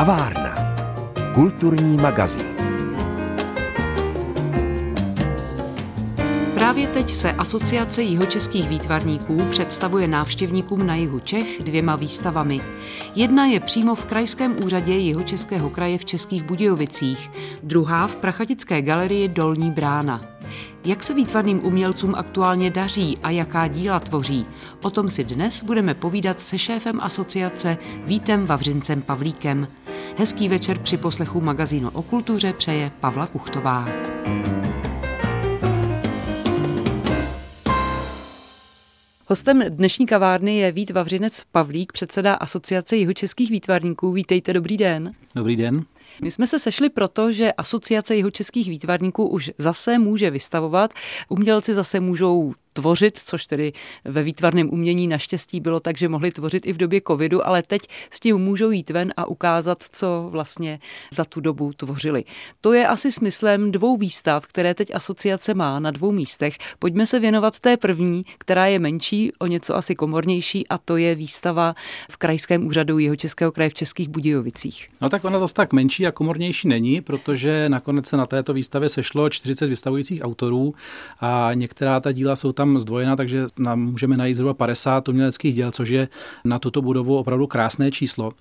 Kavárna. Kulturní magazín. Právě teď se Asociace jihočeských výtvarníků představuje návštěvníkům na jihu Čech dvěma výstavami. Jedna je přímo v Krajském úřadě Jihočeského kraje v Českých Budějovicích, druhá v Prachatické galerii Dolní brána. Jak se výtvarným umělcům aktuálně daří a jaká díla tvoří? O tom si dnes budeme povídat se šéfem asociace Vítem Vavřincem Pavlíkem. Hezký večer při poslechu magazínu o kultuře přeje Pavla Kuchtová. Hostem dnešní kavárny je Vít Vavřinec Pavlík, předseda Asociace jihočeských výtvarníků. Vítejte, dobrý den. Dobrý den. My jsme se sešli proto, že Asociace jihočeských výtvarníků už zase může vystavovat. Umělci zase můžou tvořit, což tedy ve výtvarném umění naštěstí bylo tak, že mohli tvořit i v době covidu, ale teď s tím můžou jít ven a ukázat, co vlastně za tu dobu tvořili. To je asi smyslem dvou výstav, které teď asociace má na dvou místech. Pojďme se věnovat té první, která je menší, o něco asi komornější a to je výstava v Krajském úřadu Jihočeského kraje v Českých Budějovicích. No tak ona zase tak menší a komornější není, protože nakonec se na této výstavě sešlo 40 vystavujících autorů a některá ta díla jsou tam zdvojena, takže nám můžeme najít zhruba 50 uměleckých děl, což je na tuto budovu opravdu krásné číslo.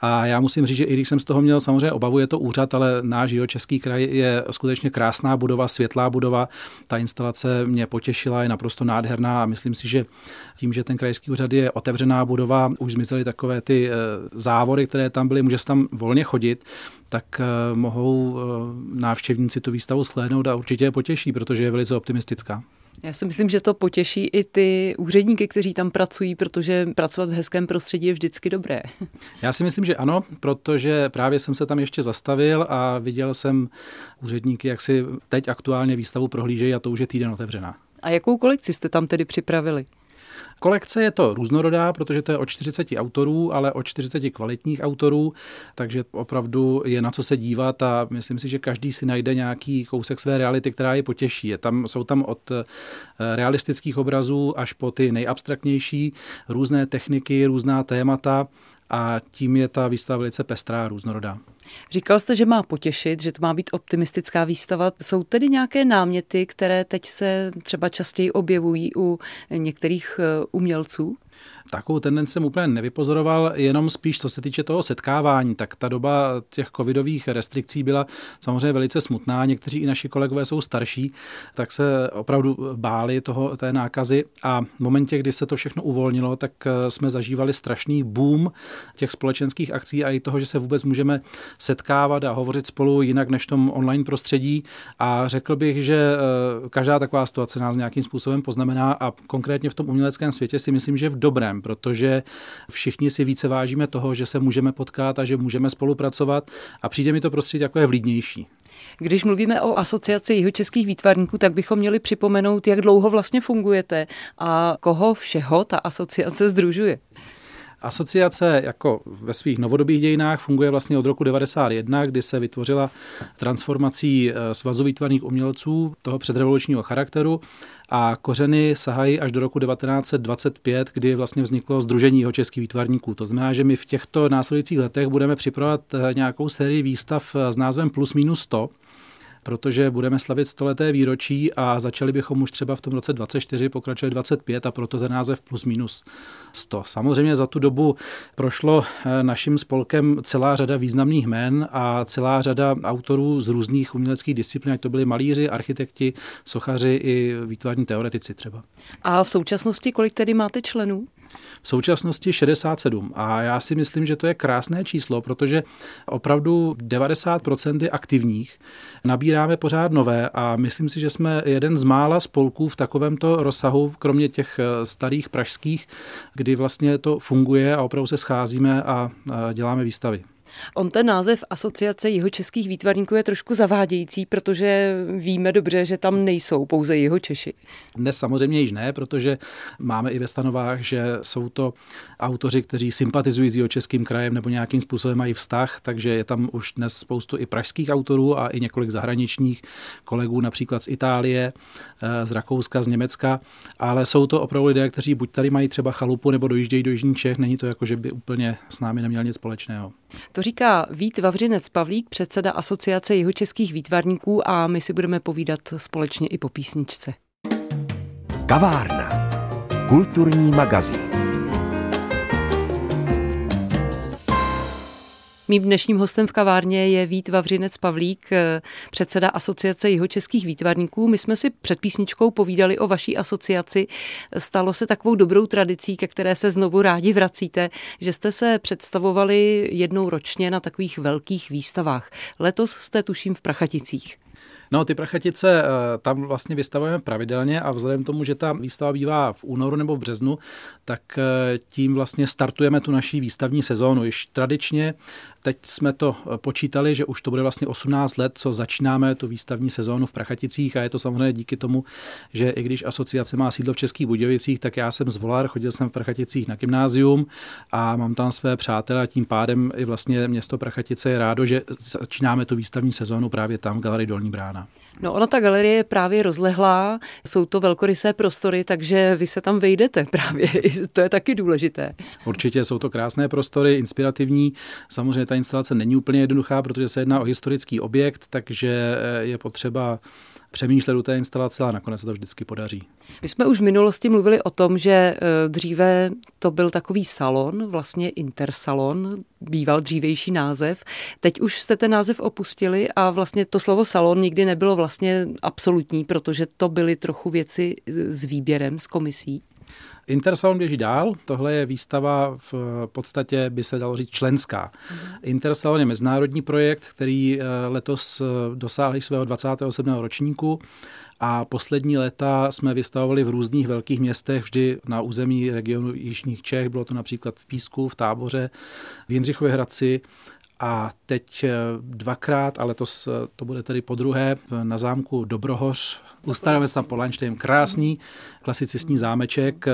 A já musím říct, že i když jsem z toho měl samozřejmě obavu, je to úřad, ale náš český kraj je skutečně krásná budova, světlá budova. Ta instalace mě potěšila, je naprosto nádherná a myslím si, že tím, že ten krajský úřad je otevřená budova, už zmizely takové ty eh, závory, které tam byly, může se tam volně chodit, tak eh, mohou eh, návštěvníci tu výstavu shlédnout a určitě je potěší, protože je velice optimistická. Já si myslím, že to potěší i ty úředníky, kteří tam pracují, protože pracovat v hezkém prostředí je vždycky dobré. Já si myslím, že ano, protože právě jsem se tam ještě zastavil a viděl jsem úředníky, jak si teď aktuálně výstavu prohlížejí a to už je týden otevřená. A jakou kolekci jste tam tedy připravili? Kolekce je to různorodá, protože to je o 40 autorů, ale o 40 kvalitních autorů, takže opravdu je na co se dívat a myslím si, že každý si najde nějaký kousek své reality, která je potěší. Je tam, jsou tam od eh, realistických obrazů až po ty nejabstraktnější, různé techniky, různá témata a tím je ta výstava velice pestrá, různorodá. Říkal jste, že má potěšit, že to má být optimistická výstava. Jsou tedy nějaké náměty, které teď se třeba častěji objevují u některých eh, umělců? Takovou tendenci jsem úplně nevypozoroval, jenom spíš co se týče toho setkávání, tak ta doba těch covidových restrikcí byla samozřejmě velice smutná. Někteří i naši kolegové jsou starší, tak se opravdu báli toho, té nákazy a v momentě, kdy se to všechno uvolnilo, tak eh, jsme zažívali strašný boom těch společenských akcí a i toho, že se vůbec můžeme setkávat a hovořit spolu jinak než v tom online prostředí. A řekl bych, že eh, každá taková situace nás nějakým způsobem poznamená a konkrétně v tom uměleckém světě si myslím, že v dobrém, protože všichni si více vážíme toho, že se můžeme potkat a že můžeme spolupracovat a přijde mi to prostředí jako je vlídnější. Když mluvíme o asociaci jihočeských výtvarníků, tak bychom měli připomenout, jak dlouho vlastně fungujete a koho všeho ta asociace združuje. Asociace jako ve svých novodobých dějinách funguje vlastně od roku 1991, kdy se vytvořila transformací eh, Svazu výtvarných umělců toho předrevolučního charakteru a kořeny sahají až do roku 1925, kdy vlastně vzniklo Združení jeho českých výtvarníků. To znamená, že my v těchto následujících letech budeme připravovat eh, nějakou sérii výstav eh, s názvem Plus minus 100, protože budeme slavit stoleté výročí a začali bychom už třeba v tom roce 24, pokračovat 25 a proto ten název plus minus 100. Samozřejmě za tu dobu prošlo eh, naším spolkem celá řada významných jmen a celá řada autorů z různých uměleckých disciplín, ať to byli malíři, architekti, sochaři i výtvarní teoretici třeba. A v současnosti kolik tedy máte členů? V současnosti 67. A já si myslím, že to je krásné číslo, protože opravdu 90% je aktivních. Nabíráme pořád nové a myslím si, že jsme jeden z mála spolků v takovémto rozsahu, kromě těch eh, starých pražských, kdy vlastně to funguje a opravdu se scházíme a děláme výstavy. On ten název Asociace jihočeských výtvarníků je trošku zavádějící, protože víme dobře, že tam nejsou pouze jeho Češi. Dnes samozřejmě již ne, protože máme i ve stanovách, že jsou to autoři, kteří sympatizují s jeho českým krajem nebo nějakým způsobem mají vztah, takže je tam už dnes spoustu i pražských autorů a i několik zahraničních kolegů, například z Itálie, eh, z Rakouska, z Německa, ale jsou to opravdu lidé, kteří buď tady mají třeba chalupu nebo dojíždějí do Jižních Čech, není to jako, že by úplně s námi neměl nic společného. To říká Vít Vavřinec Pavlík, předseda Asociace jihočeských výtvarníků a my si budeme povídat společně i po písničce. Kavárna. Kulturní magazín. Mým dnešním hostem v kavárně je Vít Vavřinec Pavlík, eh, předseda Asociace jihočeských výtvarníků. My jsme si před písničkou povídali o vaší asociaci. Stalo se takovou dobrou tradicí, ke které se znovu rádi vracíte, že jste se představovali jednou ročně na takových velkých výstavách. Letos jste tuším v Prachaticích. No, ty prachatice eh, tam vlastně vystavujeme pravidelně a vzhledem k tomu, že ta výstava bývá v únoru nebo v březnu, tak eh, tím vlastně startujeme tu naší výstavní sezónu. Již tradičně Teď jsme to eh, počítali, že už to bude vlastně 18 let, co začínáme tu výstavní sezónu v Prachaticích a je to samozřejmě díky tomu, že i když asociace má sídlo v Českých Budějovicích, tak já jsem z Volar, chodil jsem v Prachaticích na gymnázium a mám tam své přátelé a tím pádem i vlastně město Prachatice je rádo, že začínáme tu výstavní sezónu právě tam v Galerii Dolní brána. No ona ta galerie je právě rozlehlá, jsou to velkorysé prostory, takže vy se tam vejdete právě, to je taky důležité. Určitě jsou to krásné prostory, inspirativní, samozřejmě ta instalace není úplně jednoduchá, protože se jedná o historický objekt, takže eh, je potřeba přemýšlet u té instalace a nakonec se to vždycky podaří. My jsme už v minulosti mluvili o tom, že eh, dříve to byl takový salon, vlastně intersalon, býval dřívejší název. Teď už jste ten název opustili a vlastně to slovo salon nikdy nebylo vlastně absolutní, protože to byly trochu věci s výběrem, s komisí. Intersalon běží dál, tohle je výstava v podstatě, by se dalo říct, členská. Mm. Intersalon je mezinárodní projekt, který eh, letos eh, dosáhl svého 27. ročníku a poslední léta jsme vystavovali v různých velkých městech, vždy na území regionu Jižních Čech, bylo to například v Písku, v Táboře, v Jindřichově Hradci, a teď eh, dvakrát, ale to, to bude tedy po druhé, na zámku Dobrohoř, u Starovec na Polanštejn, krásný klasicistní zámeček, eh,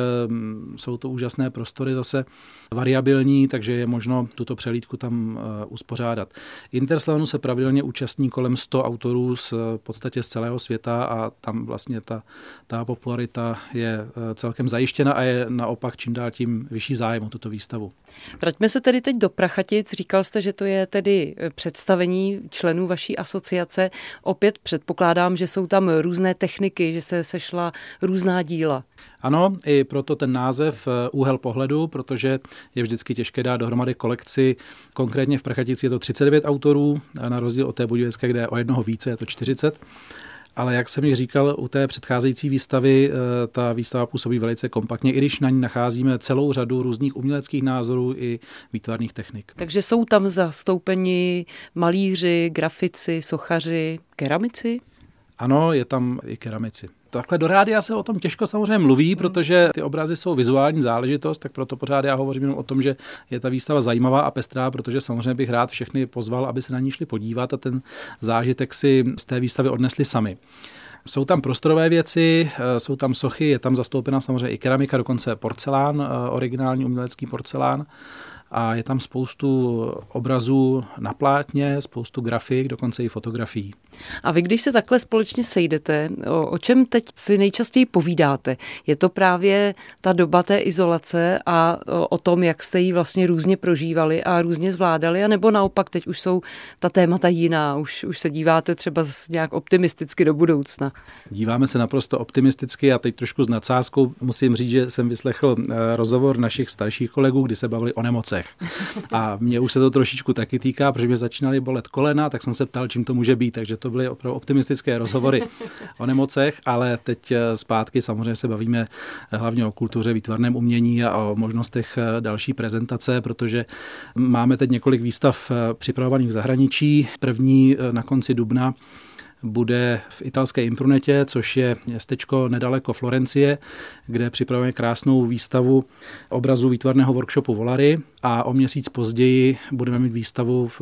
jsou to úžasné prostory zase variabilní, takže je možno tuto přelídku tam eh, uspořádat. Interslanu se pravidelně účastní kolem 100 autorů z podstatě z celého světa a tam vlastně ta, ta popularita je celkem zajištěna a je naopak čím dál tím vyšší zájem o tuto výstavu. Vraťme se tedy teď do Prachatic. Říkal jste, že to je tedy eh, představení členů vaší asociace. Opět předpokládám, že jsou tam různé techniky, že se sešla různá díla. Ano, i proto ten název eh, úhel pohledu, protože je vždycky těžké dát dohromady kolekci. Konkrétně v Prachatici je to 39 autorů, na rozdíl od té Budějovické, kde je o jednoho více, je to 40. Ale jak jsem ji říkal, u té předcházející výstavy eh, ta výstava působí velice kompaktně, i když na ní nacházíme celou řadu různých uměleckých názorů i výtvarných technik. Takže jsou tam zastoupeni malíři, grafici, sochaři, keramici? Ano, je tam i keramici. Takhle do rádia se o tom těžko samozřejmě mluví, protože ty obrazy jsou vizuální záležitost, tak proto pořád já hovořím jenom o tom, že je ta výstava zajímavá a pestrá, protože samozřejmě bych rád všechny pozval, aby se na ní šli podívat a ten zážitek si z té výstavy odnesli sami. Jsou tam prostorové věci, eh, jsou tam sochy, je tam zastoupena samozřejmě i keramika, dokonce porcelán, eh, originální umělecký porcelán a je tam spoustu obrazů na plátně, spoustu grafik, dokonce i fotografií. A vy, když se takhle společně sejdete, o, o čem teď si nejčastěji povídáte? Je to právě ta doba té izolace a o, o tom, jak jste ji vlastně různě prožívali a různě zvládali, anebo naopak teď už jsou ta témata jiná, už, už se díváte třeba nějak optimisticky do budoucna? Díváme se naprosto optimisticky a teď trošku s nadsázkou musím říct, že jsem vyslechl eh, rozhovor našich starších kolegů, kdy se bavili o nemocech. A mě už se to trošičku taky týká, protože mě začínaly bolet kolena, tak jsem se ptal, čím to může být, takže to byly opravdu optimistické rozhovory o nemocech, ale teď eh, zpátky samozřejmě se bavíme eh, hlavně o kultuře, výtvarném umění a o možnostech eh, další prezentace, protože máme teď několik výstav připravovaných v zahraničí. První na konci dubna bude v italské Imprunetě, což je městečko nedaleko Florencie, kde připravujeme krásnou výstavu obrazu výtvarného workshopu Volary a o měsíc později budeme mít výstavu v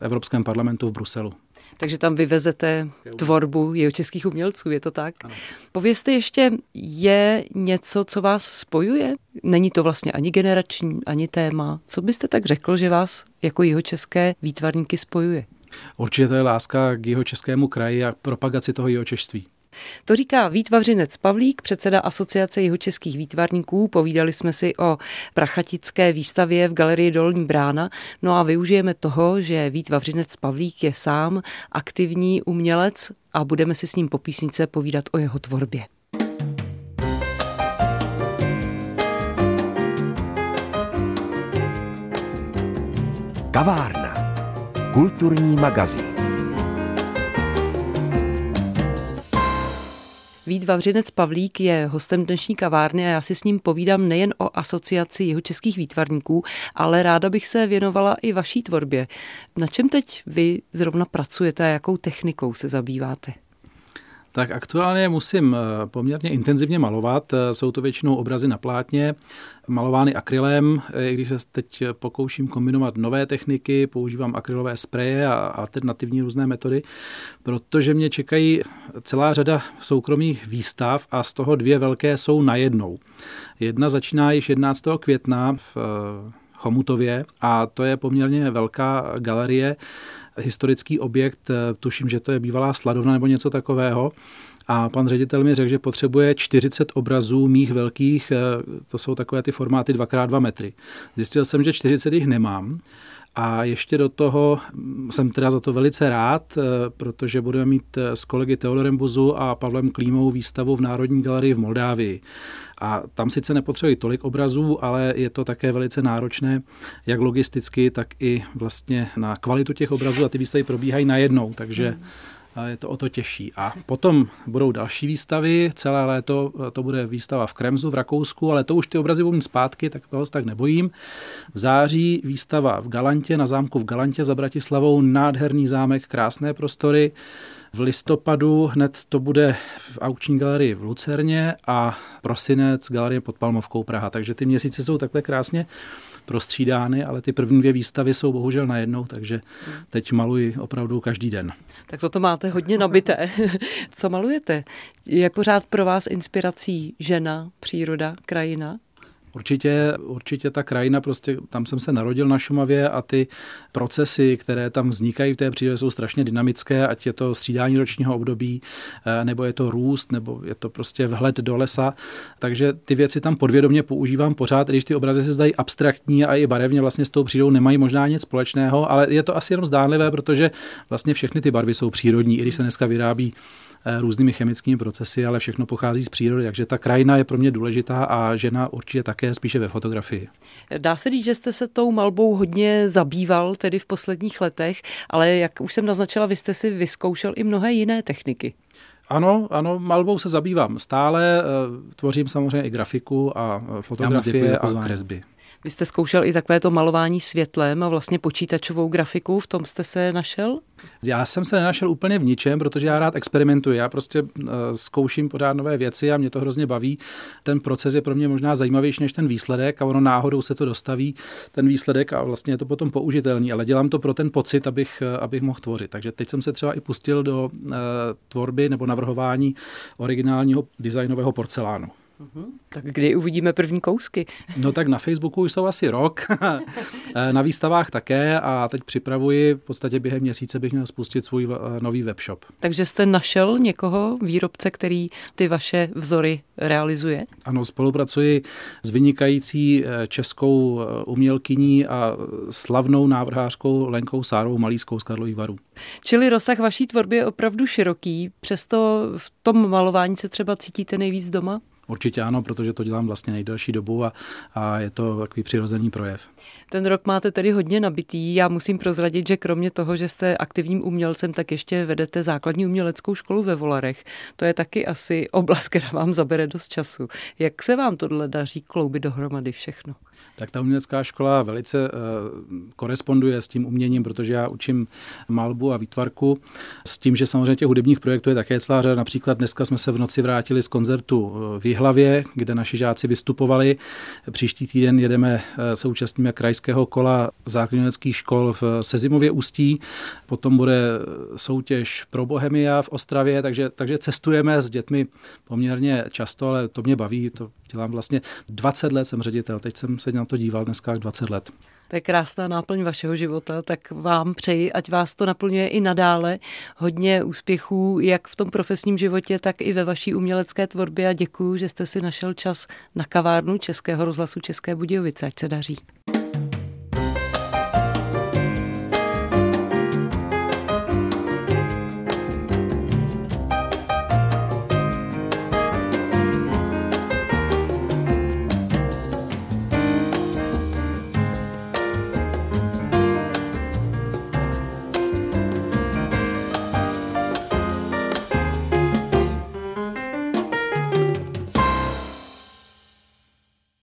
Evropském parlamentu v Bruselu. Takže tam vyvezete tvorbu jeho českých umělců, je to tak? Ano. Povězte ještě, je něco, co vás spojuje? Není to vlastně ani generační, ani téma. Co byste tak řekl, že vás jako jeho české výtvarníky spojuje? Určitě to je láska k jeho českému kraji a propagaci toho jeho češství. To říká Vít Vavřinec Pavlík, předseda Asociace jihočeských výtvarníků. Povídali jsme si o prachatické výstavě v Galerii Dolní brána. No a využijeme toho, že Vít Vavřinec Pavlík je sám aktivní umělec a budeme si s ním po písnice povídat o jeho tvorbě. Kavárna. Kulturní magazín. Vít Vavřinec Pavlík je hostem dnešní kavárny a já si s ním povídám nejen o asociaci jeho českých výtvarníků, ale ráda bych se věnovala i vaší tvorbě. Na čem teď vy zrovna pracujete a jakou technikou se zabýváte? Tak aktuálně musím eh, poměrně intenzivně malovat. Eh, jsou to většinou obrazy na plátně, malovány akrylem, eh, i když se teď pokouším kombinovat nové techniky, používám akrylové spreje a alternativní různé metody, protože mě čekají celá řada soukromých výstav a z toho dvě velké jsou najednou. Jedna začíná již 11. května v Chomutově a to je poměrně velká galerie, historický objekt, eh, tuším, že to je bývalá sladovna nebo něco takového. A pan ředitel mi řekl, že potřebuje 40 obrazů mých velkých, eh, to jsou takové ty formáty 2x2 metry. Zjistil jsem, že 40 jich nemám, a ještě do toho jsem teda za to velice rád, eh, protože budeme mít eh, s kolegy Teodorem Buzu a Pavlem Klímou výstavu v Národní galerii v Moldávii. A tam sice nepotřebují tolik obrazů, ale je to také velice náročné, jak logisticky, tak i vlastně na kvalitu těch obrazů a ty výstavy probíhají najednou, takže mm je to o to těžší. A potom budou další výstavy, celé léto to bude výstava v Kremzu v Rakousku, ale to už ty obrazy budou zpátky, tak toho se tak nebojím. V září výstava v Galantě, na zámku v Galantě za Bratislavou, nádherný zámek, krásné prostory. V listopadu hned to bude v aukční galerii v Lucerně a prosinec galerie pod Palmovkou Praha. Takže ty měsíce jsou takhle krásně prostřídány, ale ty první dvě výstavy jsou bohužel najednou, takže teď maluji opravdu každý den. Tak toto máte hodně nabité. Co malujete? Je pořád pro vás inspirací žena, příroda, krajina? Určitě, určitě ta krajina, prostě tam jsem se narodil na Šumavě a ty procesy, které tam vznikají v té přírodě, jsou strašně dynamické, ať je to střídání ročního období, eh, nebo je to růst, nebo je to prostě vhled do lesa. Takže ty věci tam podvědomě používám pořád, když ty obrazy se zdají abstraktní a i barevně vlastně s tou přírodou nemají možná nic společného, ale je to asi jenom zdánlivé, protože vlastně všechny ty barvy jsou přírodní, i když se dneska vyrábí Eh, různými chemickými procesy, ale všechno pochází z přírody, takže ta krajina je pro mě důležitá a žena určitě také spíše ve fotografii. Dá se říct, že jste se tou malbou hodně zabýval tedy v posledních letech, ale jak už jsem naznačila, vy jste si vyzkoušel i mnohé jiné techniky. Ano, ano, malbou se zabývám stále, eh, tvořím samozřejmě i grafiku a eh, fotografie a kresby. Vy jste zkoušel i takové to malování světlem a vlastně počítačovou grafiku, v tom jste se našel? Já jsem se nenašel úplně v ničem, protože já rád experimentuji. Já prostě uh, zkouším pořád nové věci a mě to hrozně baví. Ten proces je pro mě možná zajímavější než ten výsledek a ono náhodou se to dostaví, ten výsledek a vlastně je to potom použitelný, ale dělám to pro ten pocit, abych, uh, abych mohl tvořit. Takže teď jsem se třeba i pustil do uh, tvorby nebo navrhování originálního designového porcelánu. Uhum. Tak kdy uvidíme první kousky? No tak na Facebooku už jsou asi rok, na výstavách také a teď připravuji, v podstatě během měsíce bych měl spustit svůj eh, nový webshop. Takže jste našel někoho, výrobce, který ty vaše vzory realizuje? Ano, spolupracuji s vynikající eh, českou eh, umělkyní a slavnou návrhářkou Lenkou Sárou Malískou z Karlových varů. Čili rozsah vaší tvorby je opravdu široký, přesto v tom malování se třeba cítíte nejvíc doma? Určitě ano, protože to dělám vlastně nejdelší dobu a, a je to takový přirozený projev. Ten rok máte tedy hodně nabitý. Já musím prozradit, že kromě toho, že jste aktivním umělcem, tak ještě vedete základní uměleckou školu ve Volarech. To je taky asi oblast, která vám zabere dost času. Jak se vám tohle daří kloubit dohromady všechno? tak ta umělecká škola velice uh, koresponduje s tím uměním, protože já učím malbu a výtvarku s tím, že samozřejmě těch hudebních projektů je také celá řada. Například dneska jsme se v noci vrátili z koncertu eh, v Jihlavě, kde naši žáci vystupovali. Příští týden jedeme, uh, se účastníme krajského kola základních škol v Sezimově Ústí, potom bude soutěž pro Bohemia v Ostravě, takže, takže cestujeme s dětmi poměrně často, ale to mě baví, to Dělám vlastně 20 let, jsem ředitel, teď jsem se na to díval dneska 20 let. To je krásná náplň vašeho života, tak vám přeji, ať vás to naplňuje i nadále. Hodně úspěchů jak v tom profesním životě, tak i ve vaší umělecké tvorbě a děkuji, že jste si našel čas na kavárnu Českého rozhlasu České Budějovice. Ať se daří.